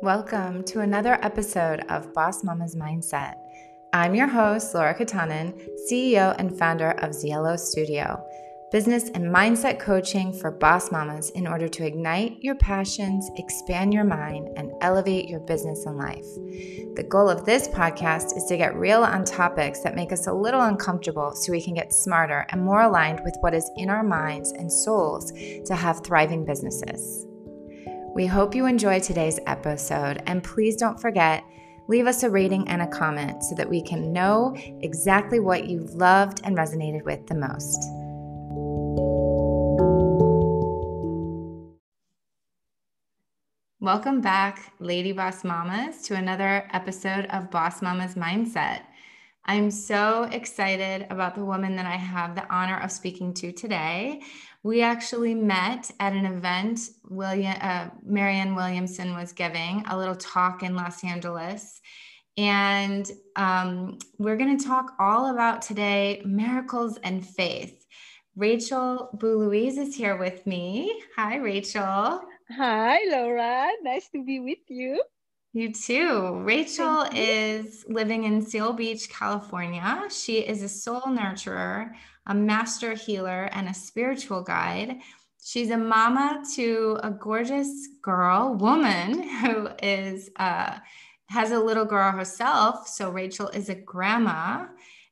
Welcome to another episode of Boss Mama's Mindset. I'm your host, Laura Katanen, CEO and founder of Ziello Studio, business and mindset coaching for boss mamas in order to ignite your passions, expand your mind, and elevate your business and life. The goal of this podcast is to get real on topics that make us a little uncomfortable so we can get smarter and more aligned with what is in our minds and souls to have thriving businesses. We hope you enjoy today's episode, and please don't forget, leave us a rating and a comment so that we can know exactly what you loved and resonated with the most. Welcome back, Lady Boss Mamas, to another episode of Boss Mama's Mindset. I'm so excited about the woman that I have the honor of speaking to today. We actually met at an event William uh, Marianne Williamson was giving a little talk in Los Angeles. And um, we're going to talk all about today miracles and faith. Rachel Boulouise is here with me. Hi, Rachel. Hi, Laura. Nice to be with you. You too. Rachel you. is living in Seal Beach, California. She is a soul nurturer, a master healer, and a spiritual guide. She's a mama to a gorgeous girl, woman who is uh, has a little girl herself. So Rachel is a grandma,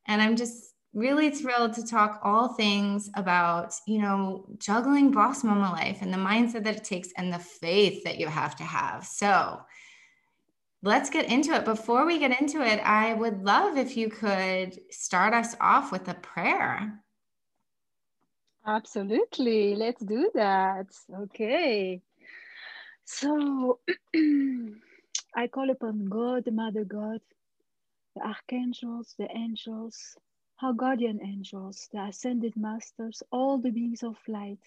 and I'm just really thrilled to talk all things about you know juggling boss mama life and the mindset that it takes and the faith that you have to have. So let's get into it. Before we get into it, I would love if you could start us off with a prayer. Absolutely. Let's do that. Okay. So I call upon God, the Mother God, the archangels, the angels, our guardian angels, the ascended masters, all the beings of light,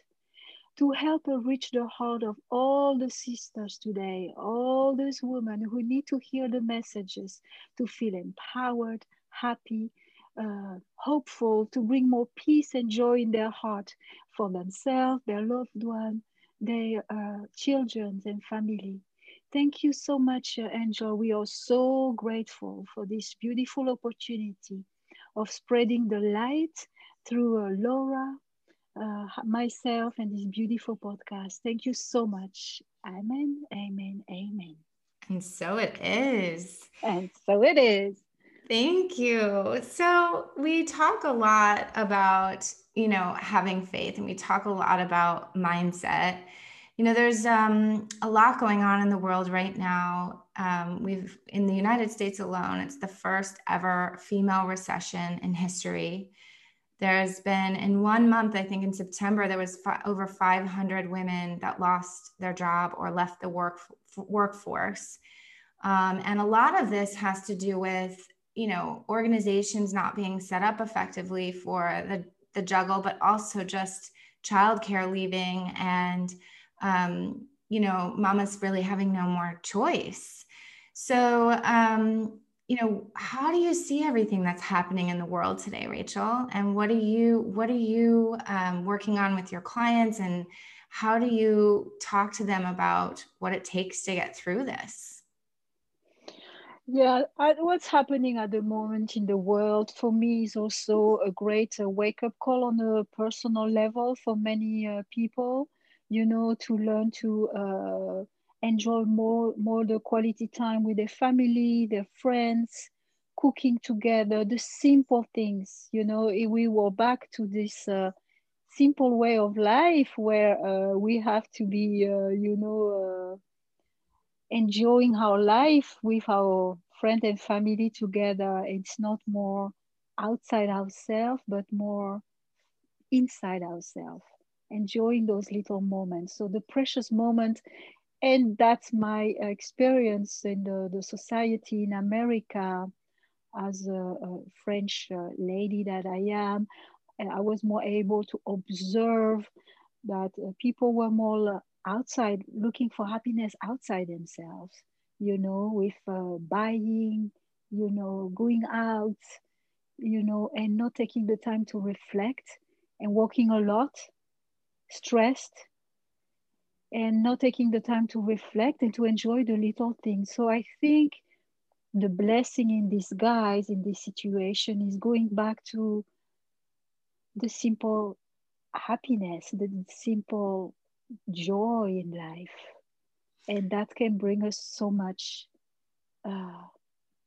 to help her reach the heart of all the sisters today, all those women who need to hear the messages, to feel empowered, happy, uh, hopeful, to bring more peace and joy in their heart for themselves, their loved one, their uh, children and family. Thank you so much, uh, Angel. We are so grateful for this beautiful opportunity of spreading the light through uh, Laura, uh, myself, and this beautiful podcast. Thank you so much. Amen, amen, amen. And so it is. And so it is. Thank you. So we talk a lot about, you know, having faith and we talk a lot about mindset. You know, there's um, a lot going on in the world right now. Um, we've, in the United States alone, it's the first ever female recession in history. There's been in one month, I think in September, there was over 500 women that lost their job or left the work workforce. Um, and a lot of this has to do with you know organizations not being set up effectively for the the juggle but also just childcare leaving and um, you know mamas really having no more choice so um, you know how do you see everything that's happening in the world today rachel and what are you what are you um, working on with your clients and how do you talk to them about what it takes to get through this yeah, what's happening at the moment in the world for me is also a great uh, wake up call on a personal level for many uh, people. You know, to learn to uh, enjoy more more the quality time with their family, their friends, cooking together, the simple things. You know, we were back to this uh, simple way of life where uh, we have to be, uh, you know enjoying our life with our friend and family together. It's not more outside ourselves, but more inside ourselves, enjoying those little moments. So the precious moment, and that's my experience in the, the society in America as a, a French uh, lady that I am. I was more able to observe that uh, people were more outside looking for happiness outside themselves you know with uh, buying you know going out you know and not taking the time to reflect and working a lot stressed and not taking the time to reflect and to enjoy the little things. So I think the blessing in disguise in this situation is going back to the simple happiness, the simple joy in life. And that can bring us so much uh,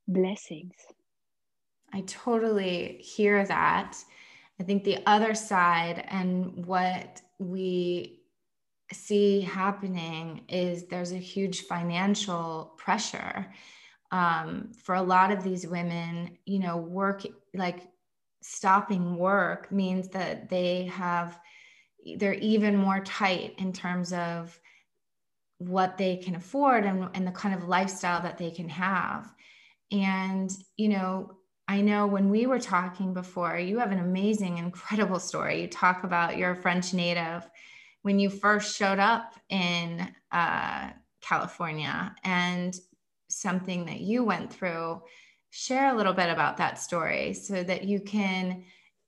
blessings. I totally hear that. I think the other side and what we see happening is there's a huge financial pressure um, for a lot of these women. You know, work like stopping work means that they have they're even more tight in terms of what they can afford and, and the kind of lifestyle that they can have and you know I know when we were talking before, you have an amazing, incredible story. You talk about your French native when you first showed up in uh, California and something that you went through. Share a little bit about that story so that you can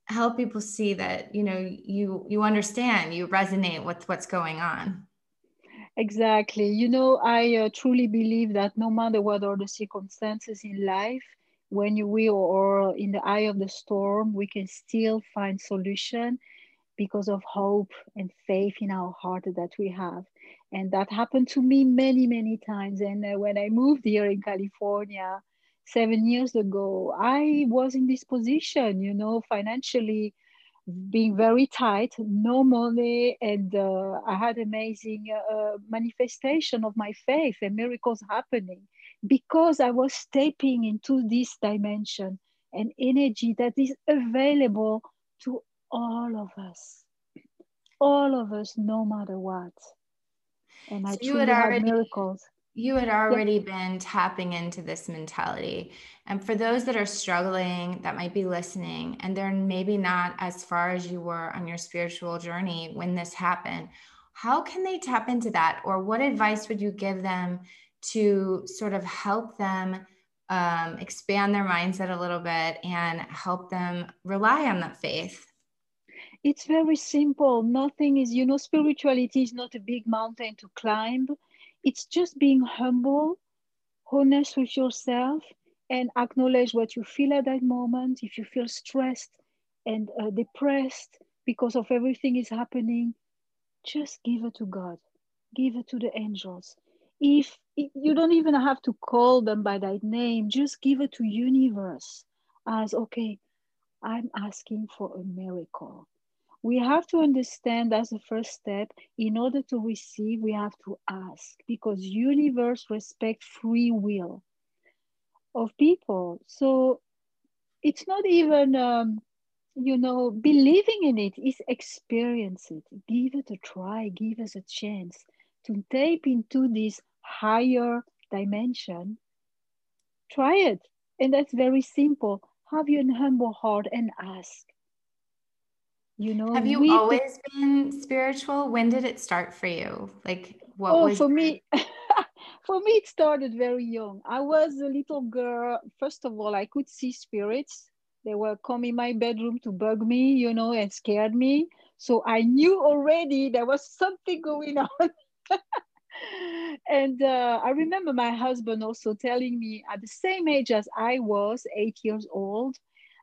help people see that you know you you understand you resonate with what's going on exactly you know i uh, truly believe that no matter what are the circumstances in life when we are in the eye of the storm, we can still find solution because of hope and faith in our heart that we have. And that happened to me many, many times. And uh, when I moved here in California seven years ago, I was in this position, you know, financially being very tight, no money, and uh, I had amazing uh, manifestation of my faith and miracles happening because I was stepping into this dimension and energy that is available to all of us, all of us, no matter what. And so I truly had miracles. You had already been tapping into this mentality. And for those that are struggling, that might be listening, and they're maybe not as far as you were on your spiritual journey when this happened, how can they tap into that? Or what advice would you give them to sort of help them um, expand their mindset a little bit and help them rely on that faith? It's very simple. Nothing is, you know, spirituality is not a big mountain to climb. It's just being humble, honest with yourself, and acknowledge what you feel at that moment. If you feel stressed and uh, depressed because of everything is happening, just give it to God, give it to the angels if you don't even have to call them by that name just give it to universe as okay i'm asking for a miracle we have to understand as a first step in order to receive we have to ask because universe respect free will of people so it's not even um, you know believing in it is experience it give it a try give us a chance to tap into this higher dimension, try it. And that's very simple. Have your humble heart and ask. You know, have you always been spiritual? When did it start for you? Like, what oh, was for me? for me, it started very young. I was a little girl. First of all, I could see spirits. They were come in my bedroom to bug me, you know, and scared me. So I knew already there was something going on. and uh, I remember my husband also telling me at the same age as I was, eight years old,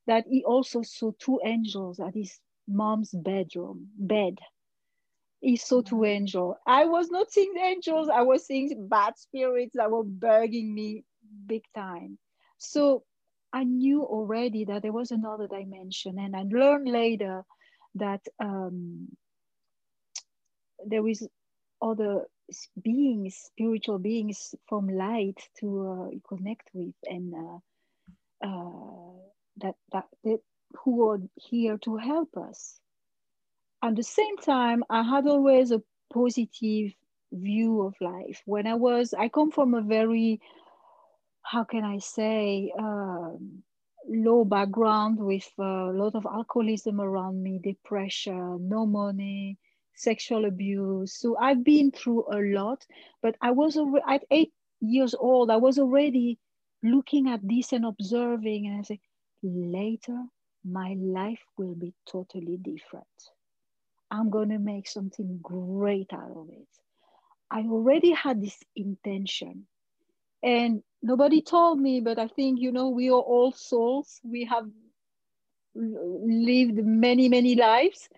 that he also saw two angels at his mom's bedroom bed. He saw two angels. I was not seeing angels. I was seeing bad spirits that were bugging me big time. So I knew already that there was another dimension, and I learned later that um, there is other beings, spiritual beings from light to uh, connect with, and uh, uh, that, that that who are here to help us. At the same time, I had always a positive view of life. When I was, I come from a very, how can I say, um, low background with a lot of alcoholism around me, depression, no money, sexual abuse. So I've been through a lot, but I was at eight years old, I was already looking at this and observing, and I said, later, my life will be totally different. I'm going to make something great out of it. I already had this intention. And nobody told me, but I think, you know, we are all souls. We have lived many, many lives.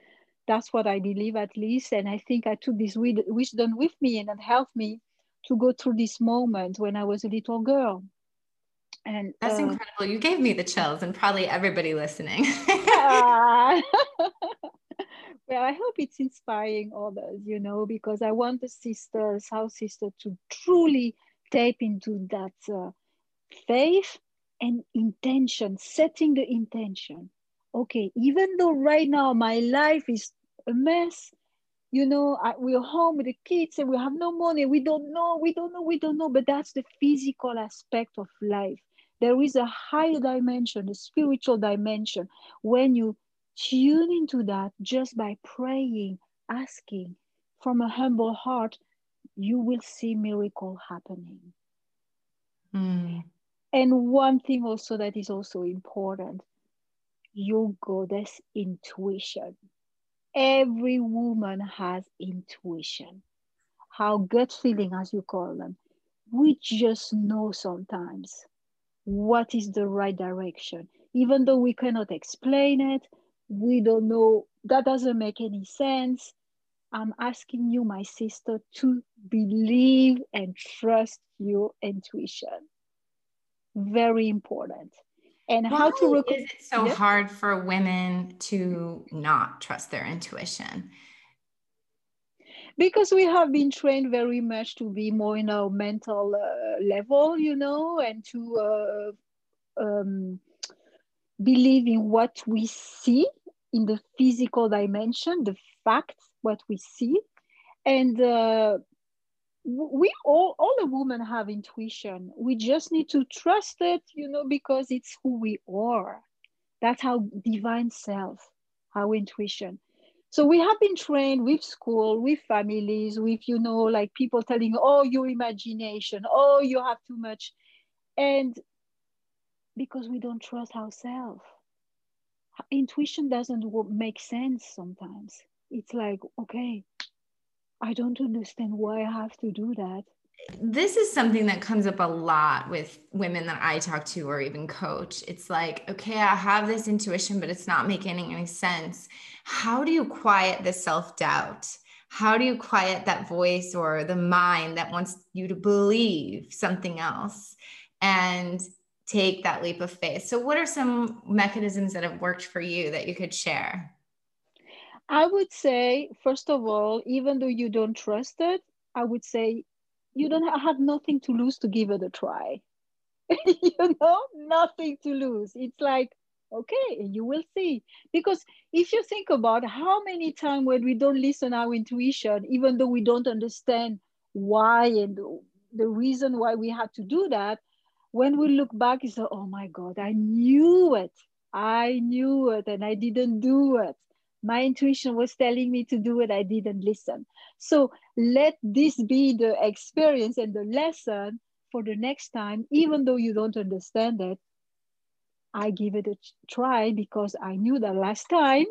That's what I believe, at least. And I think I took this wisdom with me and it helped me to go through this moment when I was a little girl. And that's uh, incredible. You gave me the chills, and probably everybody listening. well, I hope it's inspiring others, you know, because I want the sisters, our sister to truly tap into that uh, faith and intention, setting the intention. Okay, even though right now my life is a mess, you know, I, we're home with the kids and we have no money. We don't know, we don't know, we don't know. But that's the physical aspect of life. There is a higher dimension, a spiritual dimension. When you tune into that just by praying, asking from a humble heart, you will see miracle happening. Mm. And one thing also that is also important, your goddess intuition. Every woman has intuition, how gut feeling, as you call them. We just know sometimes what is the right direction. Even though we cannot explain it, we don't know, that doesn't make any sense. I'm asking you, my sister, to believe and trust your intuition. Very important. And Why how to rec- is it so hard for women to not trust their intuition? Because we have been trained very much to be more in our mental uh, level, you know, and to uh, um, believe in what we see in the physical dimension, the facts, what we see. And uh, we all, all the women have intuition. We just need to trust it, you know, because it's who we are. That's how divine self, our intuition. So we have been trained with school, with families, with, you know, like people telling, oh, your imagination, oh, you have too much. And because we don't trust ourselves intuition doesn't make sense sometimes. It's like, okay, I don't understand why I have to do that. This is something that comes up a lot with women that I talk to or even coach. It's like, okay, I have this intuition, but it's not making any sense. How do you quiet the self doubt? How do you quiet that voice or the mind that wants you to believe something else? And take that leap of faith. So, what are some mechanisms that have worked for you that you could share? I would say, first of all, even though you don't trust it, I would say you don't have nothing to lose to give it a try. you know, nothing to lose. It's like, okay, you will see. Because if you think about how many times when we don't listen our intuition, even though we don't understand why and the reason why we had to do that, when we look back, it's like, oh my God, I knew it. I knew it and I didn't do it. My intuition was telling me to do it. I didn't listen. So let this be the experience and the lesson for the next time, even though you don't understand it. I give it a try because I knew that last time.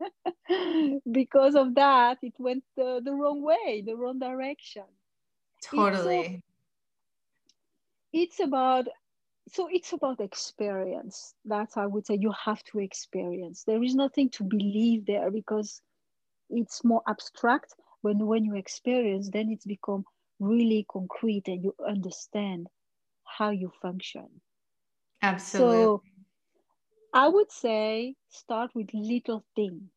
because of that, it went the, the wrong way, the wrong direction. Totally it's about so it's about experience. That's i would say you have to experience. There is nothing to believe there because it's more abstract. When when you experience then it's become really concrete and you understand how you function. Absolutely. So i would say start with little thing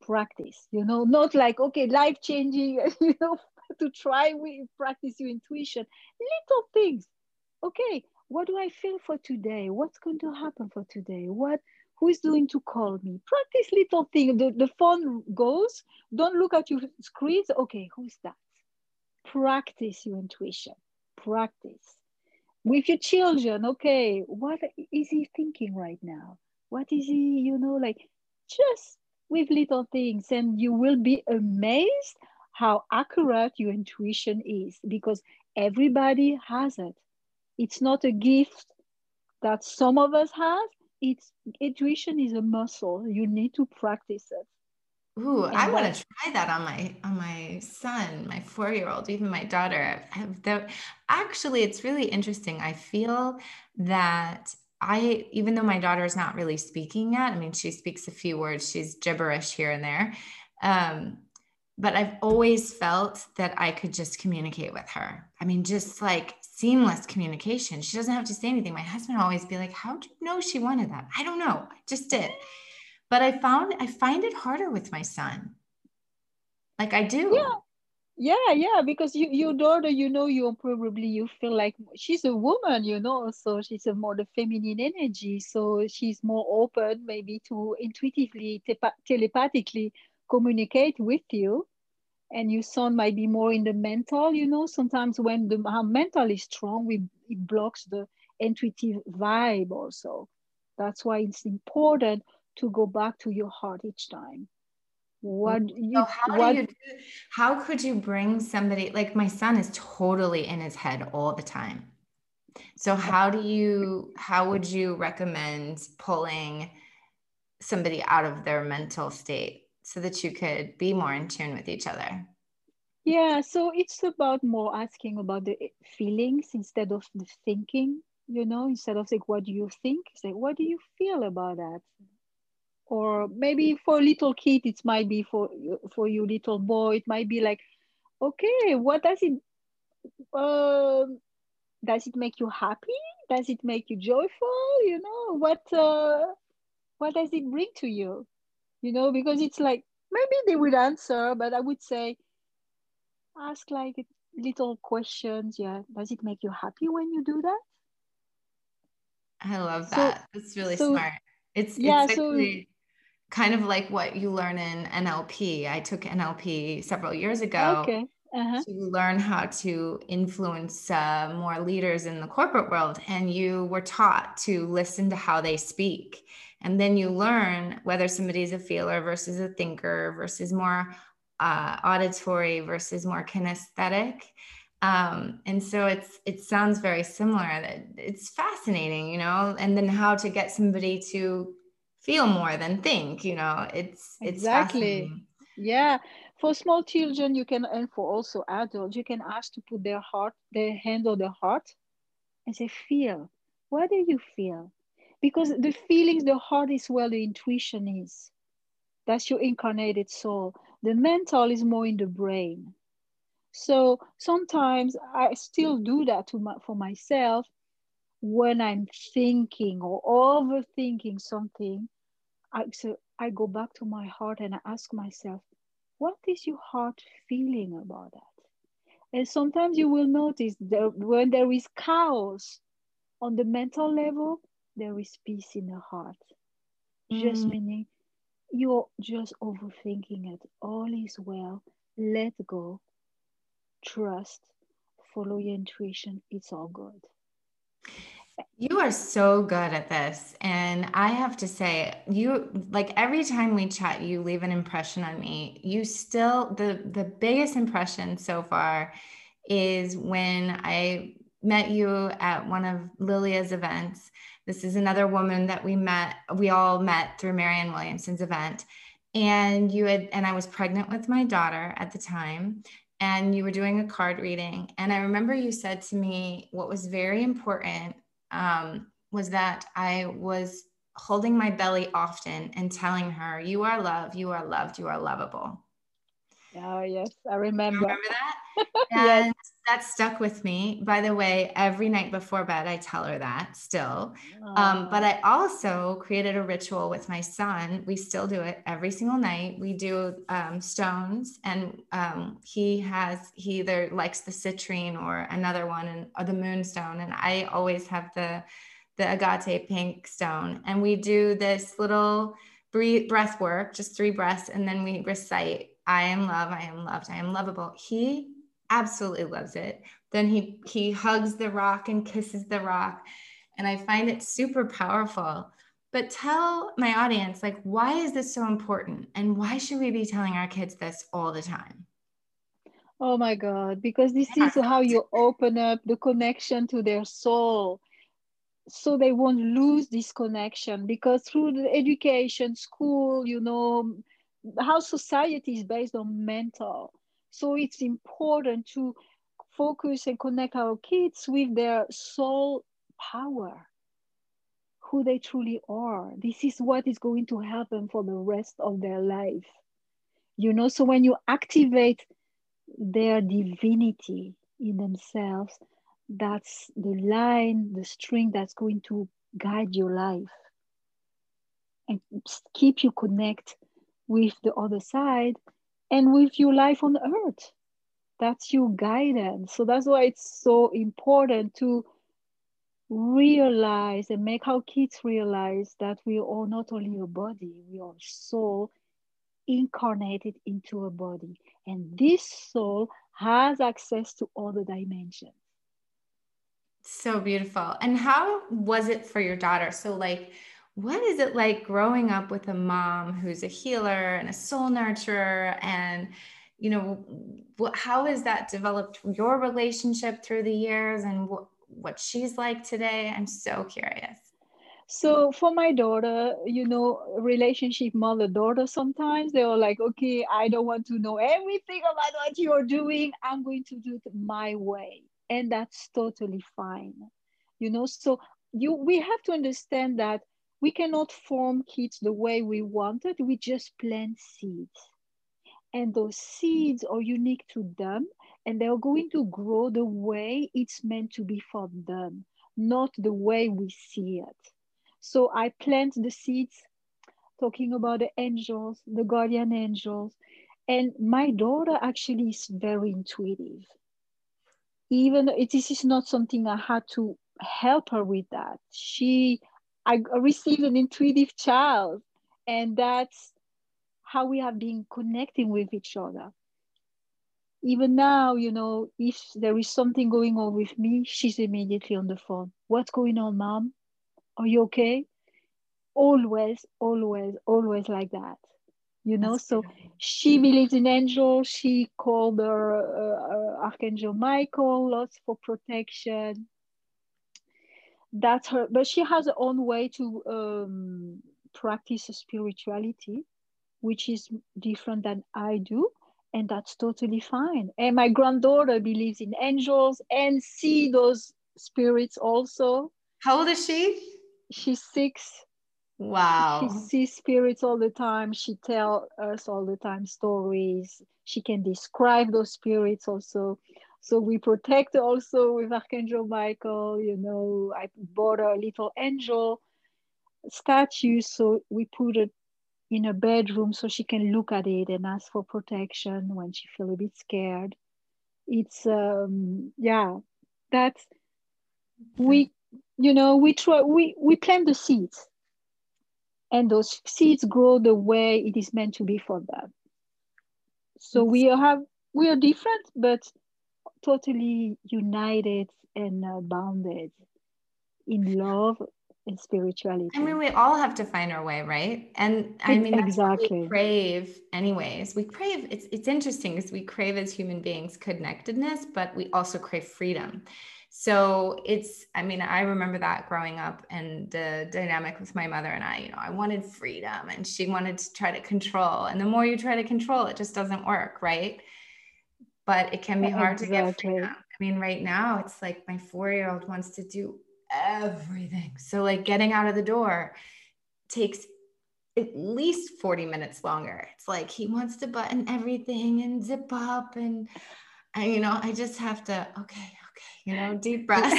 practice you know not like okay life changing you know to try with practice your intuition. Little things. Okay, what do I feel for today? What's going to happen for today? What who is doing to call me? Practice little thing. The, the phone goes, don't look at your screens. Okay, who's that? Practice your intuition. Practice. With your children, okay, what is he thinking right now? What is he, you know, like just with little things, and you will be amazed how accurate your intuition is because everybody has it it's not a gift that some of us have. It's intuition is a muscle. You need to practice it. Ooh, and I want to try that on my on my son, my four year old, even my daughter. Actually, it's really interesting. I feel that I, even though my daughter is not really speaking yet, I mean, she speaks a few words. She's gibberish here and there. Um, but I've always felt that I could just communicate with her. I mean, just like seamless communication. She doesn't have to say anything. My husband always be like, "How do you know she wanted that?" I don't know. I just did but I found I find it harder with my son. Like I do. Yeah. Yeah, yeah, because you, your daughter, you know, you probably you feel like she's a woman, you know, so she's a more the feminine energy, so she's more open, maybe to intuitively, telepathically communicate with you, and your son might be more in the mental, you know. Sometimes when the our mental is strong, we it blocks the intuitive vibe also. That's why it's important to go back to your heart each time what mm-hmm. you, so how what, do you do, how could you bring somebody like my son is totally in his head all the time so how do you how would you recommend pulling somebody out of their mental state so that you could be more in tune with each other. Yeah so it's about more asking about the feelings instead of the thinking you know instead of like what do you think? Say what do you feel about that? Or maybe for a little kid it might be for for you little boy it might be like okay what does it uh, does it make you happy? Does it make you joyful? You know what uh, what does it bring to you you know because it's like maybe they would answer but i would say ask like little questions yeah does it make you happy when you do that i love that so, that's really so, smart it's yeah it's so kind of like what you learn in NLP. I took NLP several years ago okay. uh-huh. to learn how to influence uh, more leaders in the corporate world. And you were taught to listen to how they speak. And then you learn whether somebody's a feeler versus a thinker versus more uh, auditory versus more kinesthetic. Um, and so it's it sounds very similar. It's fascinating, you know, and then how to get somebody to feel more than think you know it's it's exactly. yeah. For small children you can and for also adults you can ask to put their heart their hand on their heart and say feel. What do you feel because the feelings the heart is where the intuition is. That's your incarnated soul. The mental is more in the brain. So sometimes i still do that my, for myself when I'm thinking or overthinking something, I, so I go back to my heart and I ask myself, what is your heart feeling about that? And sometimes you will notice that when there is chaos on the mental level, there is peace in the heart. Mm. Just meaning you're just overthinking it. All is well. Let go. Trust. Follow your intuition. It's all good. You are so good at this. And I have to say, you like every time we chat, you leave an impression on me. You still the the biggest impression so far is when I met you at one of Lilia's events. This is another woman that we met, we all met through Marianne Williamson's event. And you had, and I was pregnant with my daughter at the time and you were doing a card reading. And I remember you said to me what was very important um, was that I was holding my belly often and telling her, You are loved, you are loved, you are lovable. Oh, yes, I remember. You remember that? And yes. that stuck with me. By the way, every night before bed, I tell her that still. Um, but I also created a ritual with my son. We still do it every single night. We do um, stones, and um, he has, he either likes the citrine or another one, and or the moonstone. And I always have the, the agate pink stone. And we do this little breathe, breath work, just three breaths, and then we recite I am love, I am loved, I am lovable. He absolutely loves it. Then he he hugs the rock and kisses the rock. And I find it super powerful. But tell my audience, like, why is this so important? And why should we be telling our kids this all the time? Oh my God, because this is how you open up the connection to their soul so they won't lose this connection because through the education school you know how society is based on mental. So it's important to focus and connect our kids with their soul power, who they truly are. This is what is going to them for the rest of their life. You know, so when you activate their divinity in themselves, that's the line, the string that's going to guide your life and keep you connect with the other side and with your life on earth. That's your guidance. So that's why it's so important to realize and make our kids realize that we are not only a body we are soul incarnated into a body. And this soul has access to other dimensions. So beautiful. And how was it for your daughter? So like what is it like growing up with a mom who's a healer and a soul nurturer? And you know what, how has that developed your relationship through the years and what, what she's like today? I'm so curious. So for my daughter you know relationship mother daughter sometimes they are like okay i don't want to know everything about what you're doing. I'm going to do it my way. And that's totally fine you know? So you we have to understand that we cannot form kids the way we wanted. We just plant seeds. And those seeds are unique to them and they're going to grow the way it's meant to be for them, not the way we see it. So I plant the seeds talking about the angels, the guardian angels. And my daughter actually is very intuitive. Even this is not something I had to help her with that. She I received an intuitive child, and that's how we have been connecting with each other. Even now, you know, if there is something going on with me, she's immediately on the phone. What's going on, mom? Are you okay? Always, always, always like that. You know, that's so beautiful. she believes in angels. She called her uh, uh, Archangel Michael lots for protection that's her but she has her own way to um, practice spirituality which is different than i do and that's totally fine. And my granddaughter believes in angels and see those spirits also. How old is she? She's six. Wow. She sees spirits all the time. She tell us all the time stories. She can describe those spirits also so we protect also with Archangel Michael, you know, I bought a little angel statue. So we put it in a bedroom so she can look at it and ask for protection when she feel a bit scared. It's, um, yeah, that's, we, you know, we try, we, we plant the seeds and those seeds grow the way it is meant to be for them. So we have, we are different, but totally united and uh, bounded in love and spirituality. I mean, we all have to find our way, right? And I mean, exactly. we crave, anyways. We crave. It's it's interesting because we crave as human beings connectedness, but we also crave freedom. So it's. I mean, I remember that growing up and the dynamic with my mother and I. You know, I wanted freedom, and she wanted to try to control. And the more you try to control, it just doesn't work, right? But it can be hard exactly. to get freedom. I mean, right now it's like my four-year-old wants to do everything. So like getting out of the door takes at least 40 minutes longer. It's like he wants to button everything and zip up and I, you know, I just have to, okay, okay, you know, deep breath.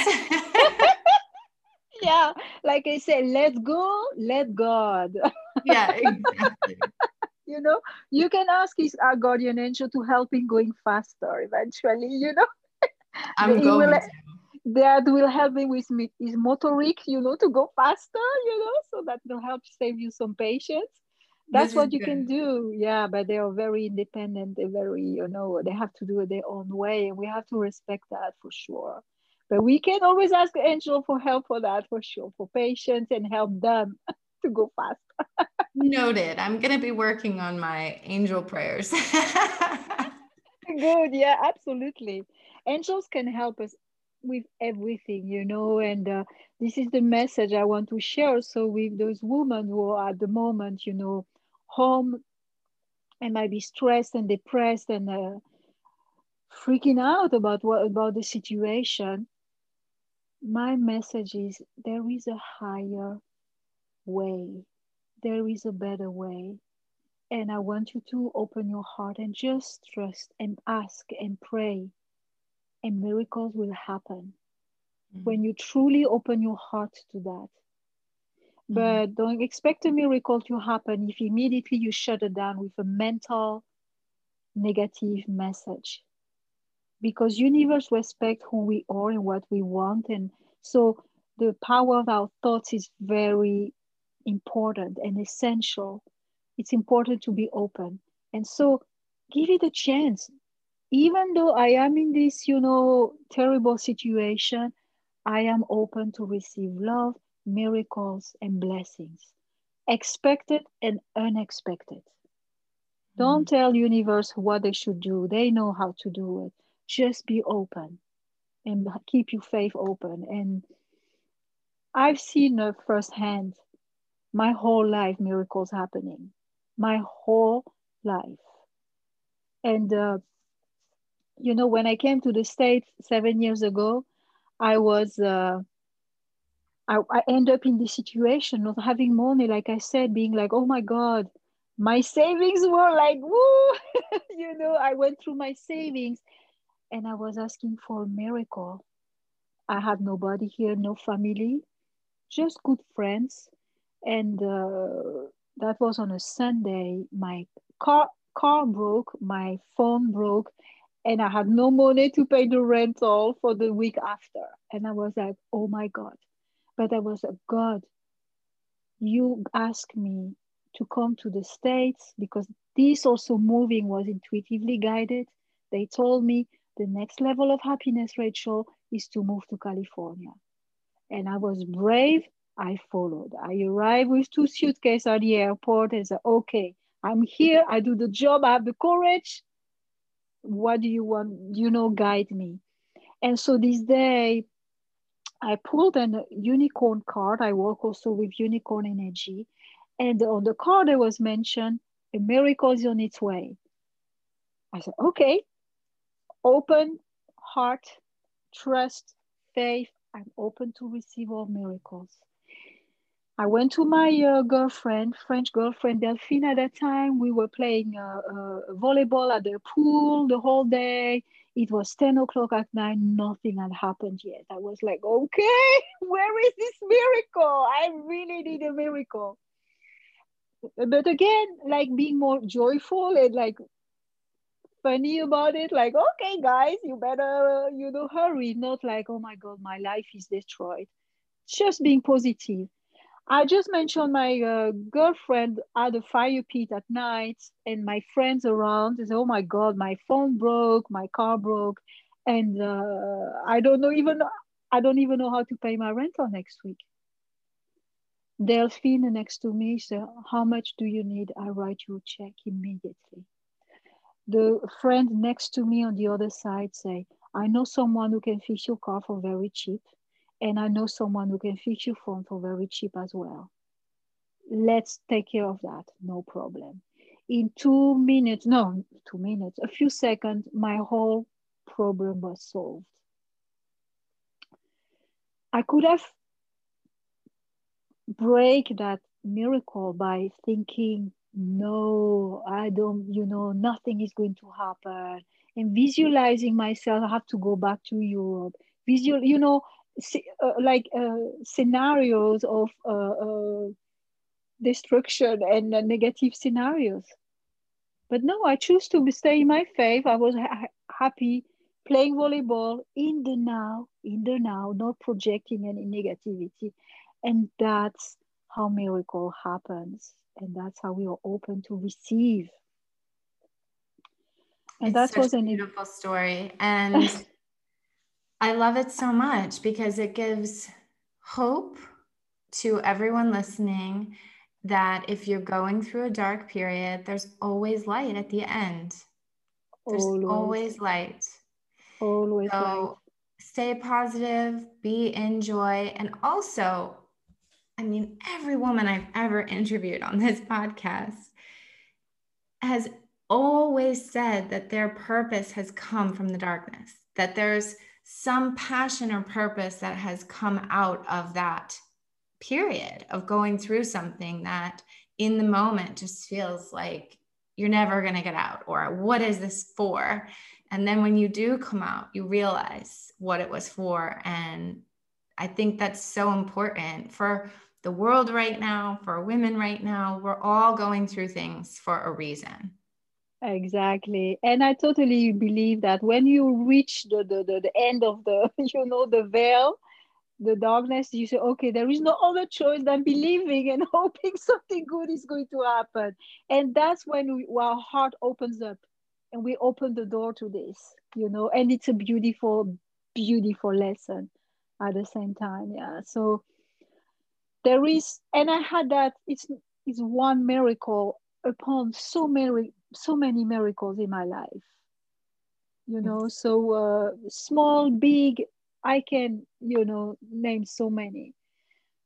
yeah, like I said, let go, let God. yeah, exactly you can ask his our guardian angel to help him going faster eventually you know? I'm going will, that will help him with his motoric you know to go faster you know so that will help save you some patience. That's what you good. can do. Yeah but they are very independent. They're very you know they have to do it their own way and we have to respect that for sure. But we can always ask angel for help for that for sure for patience and help them to go fast Noted. I'm going to be working on my angel prayers. Good. Yeah, absolutely. Angels can help us with everything, you know, and uh, this is the message I want to share. So, with those women who are at the moment, you know, home and might be stressed and depressed and uh, freaking out about what about the situation my message is there is a higher way. There is a better way. And i want you to open your heart and just trust and ask and pray and miracles will happen. Mm-hmm. when you truly open your heart to that. Mm-hmm. but don't expect a miracle to happen if immediately you shut it down with a mental negative message. Because universe respect who we are and what we want. And so the power of our thoughts is very important and essential. It's important to be open. And so give it a chance. Even though i am in this you know terrible situation i am open to receive love miracles and blessings. Expected and unexpected. Mm. don't tell universe what they should do. They know how to do it. Just be open and keep your faith open. And I've seen uh, firsthand my whole life miracles happening, my whole life. And, uh, you know, when I came to the States seven years ago, I was, uh, I, I end up in this situation of having money, like I said, being like, oh my God, my savings were like, woo, you know, I went through my savings and I was asking for a miracle. I had nobody here, no family, just good friends. And uh, that was on a Sunday. My car, car broke, my phone broke, and I had no money to pay the rental for the week after. And I was like, oh my God. But I was like, God, you asked me to come to the States because this also moving was intuitively guided. They told me the next level of happiness, Rachel, is to move to California. And I was brave. I followed. I arrived with two suitcases at the airport and said, okay, I'm here. I do the job. I have the courage. What do you want? You know, guide me. And so this day, I pulled a unicorn card. I work also with unicorn energy. And on the card, there was mentioned, a miracle is on its way. I said, okay, open heart, trust, faith. I'm open to receive all miracles. I went to my uh, girlfriend, French girlfriend Delphine at that time. We were playing uh, uh, volleyball at the pool the whole day. It was 10 o'clock at night. Nothing had happened yet. I was like, okay, where is this miracle? I really need a miracle. But again, like being more joyful and like funny about it like okay guys you better you know hurry not like oh my god my life is destroyed just being positive i just mentioned my uh, girlfriend at a fire pit at night and my friends around. Is oh my god my phone broke my car broke. And uh, i don't know even i don't even know how to pay my rental next week. Delphine next to me said how much do you need? I write you a check immediately. The friend next to me on the other side say, I know someone who can fix your car for very cheap, and I know someone who can fix your phone for very cheap as well. Let's take care of that, no problem. In two minutes, no, two minutes, a few seconds, my whole problem was solved. I could have break that miracle by thinking no, I don't, you know, nothing is going to happen. And visualizing myself, I have to go back to Europe. Visual, you know, like uh, scenarios of uh, uh destruction and negative scenarios. But no, I choose to stay in my faith. I was ha- happy playing volleyball in the now, in the now, not projecting any negativity. And that's how miracle happens and that's how we are open to receive and that's such a beautiful story and i love it so much because it gives hope to everyone listening that if you're going through a dark period there's always light at the end. There's always, always light. Always so light. stay positive be in joy and also I mean, every woman I've ever interviewed on this podcast has always said that their purpose has come from the darkness, that there's some passion or purpose that has come out of that period of going through something that in the moment just feels like you're never going to get out or what is this for? And then when you do come out you realize what it was for. And i think that's so important for the world right now for women right now. We're all going through things for a reason exactly and i totally believe that when you reach the, the, the, the end of the you know the veil the darkness, you say, okay, there is no other choice than believing and hoping something good is going to happen. And that's when we, our heart opens up and we open the door to this, you know, and it's a beautiful, beautiful lesson at the same time. Yeah. So there is, and I had that, it's, it's one miracle upon so many, so many miracles in my life you know so uh, small big I can, you know, name so many.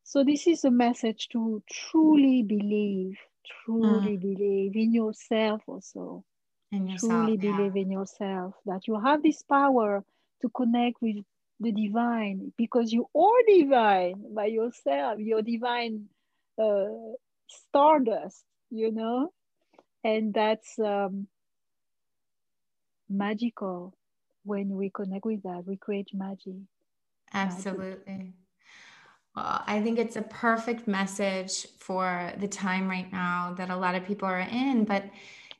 So this is a message to truly believe, truly mm. believe in yourself also. In yourself, truly yeah. believe in yourself that you have this power to connect with the divine because you are divine by yourself. You're divine uh, stardust, you know, and that's um, magical when we connect with that, we create magic. Absolutely. Well, I think it's a perfect message for the time right now that a lot of people are in. But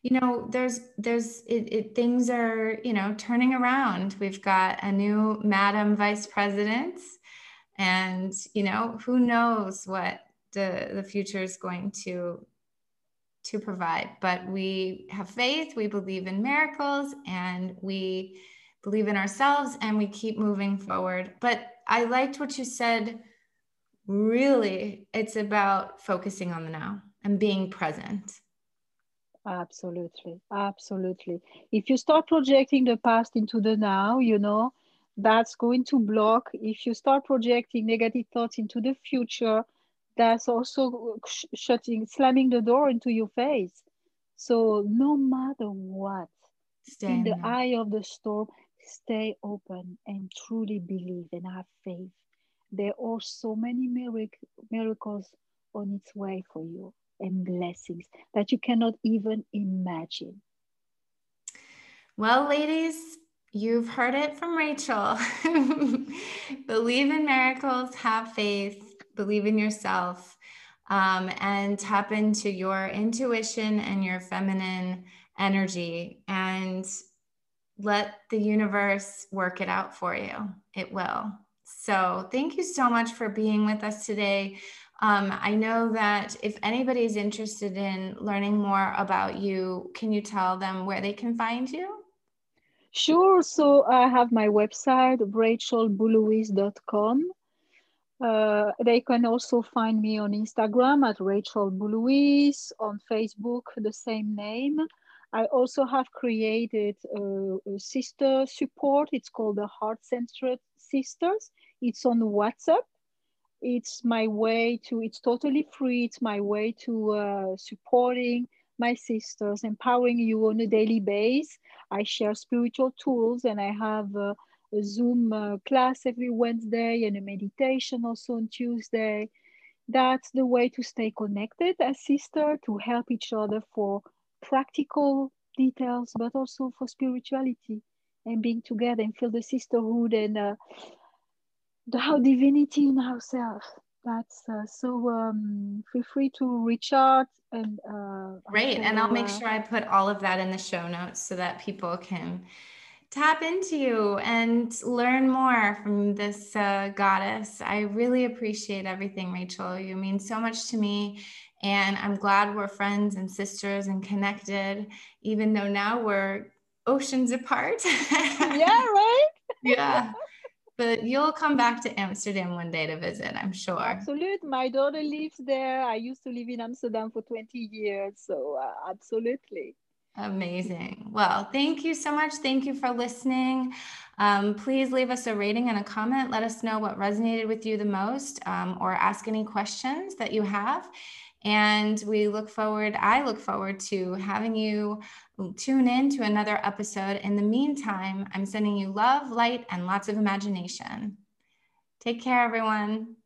you know, there's there's it, it, things are you know turning around. We've got a new Madam Vice President, and you know who knows what the the future is going to to provide. But we have faith. We believe in miracles, and we believe in ourselves and we keep moving forward. But I liked what you said. Really, it's about focusing on the now and being present. Absolutely. Absolutely. If you start projecting the past into the now, you know, that's going to block. If you start projecting negative thoughts into the future, that's also sh- shutting, slamming the door into your face. So, no matter what, Stay in the eye of the storm, stay open and truly believe and have faith. There are so many mirac- miracles on its way for you and blessings that you cannot even imagine. Well, ladies, you've heard it from Rachel. believe in miracles, have faith, believe in yourself, um, and tap into your intuition and your feminine energy. And let the universe work it out for you. It will. So, thank you so much for being with us today. Um, I know that if anybody's interested in learning more about you, can you tell them where they can find you? Sure. So, I have my website, rachelboulouis.com. Uh, they can also find me on Instagram at Rachel Boulouis, on Facebook, the same name. I also have created a, a sister support. It's called the Heart Centered Sisters. It's on WhatsApp. It's my way to, it's totally free. It's my way to uh, supporting my sisters, empowering you on a daily base. I share spiritual tools and I have a, a Zoom uh, class every Wednesday and a meditation also on Tuesday. That's the way to stay connected as sister, to help each other for practical details, but also for spirituality and being together and feel the sisterhood and uh, the how divinity in ourselves. That's uh, so. Um, feel free to reach out and. Uh, Great, and I'll make uh, sure I put all of that in the show notes so that people can tap into you and learn more from this uh, goddess. I really appreciate everything, Rachel. You mean so much to me. And I'm glad we're friends and sisters and connected, even though now we're oceans apart. yeah, right? yeah. But you'll come back to Amsterdam one day to visit, I'm sure. Absolutely. My daughter lives there. I used to live in Amsterdam for 20 years. So, uh, absolutely. Amazing. Well, thank you so much. Thank you for listening. Um, please leave us a rating and a comment. Let us know what resonated with you the most um, or ask any questions that you have. And we look forward, I look forward to having you tune in to another episode. In the meantime, I'm sending you love, light, and lots of imagination. Take care, everyone.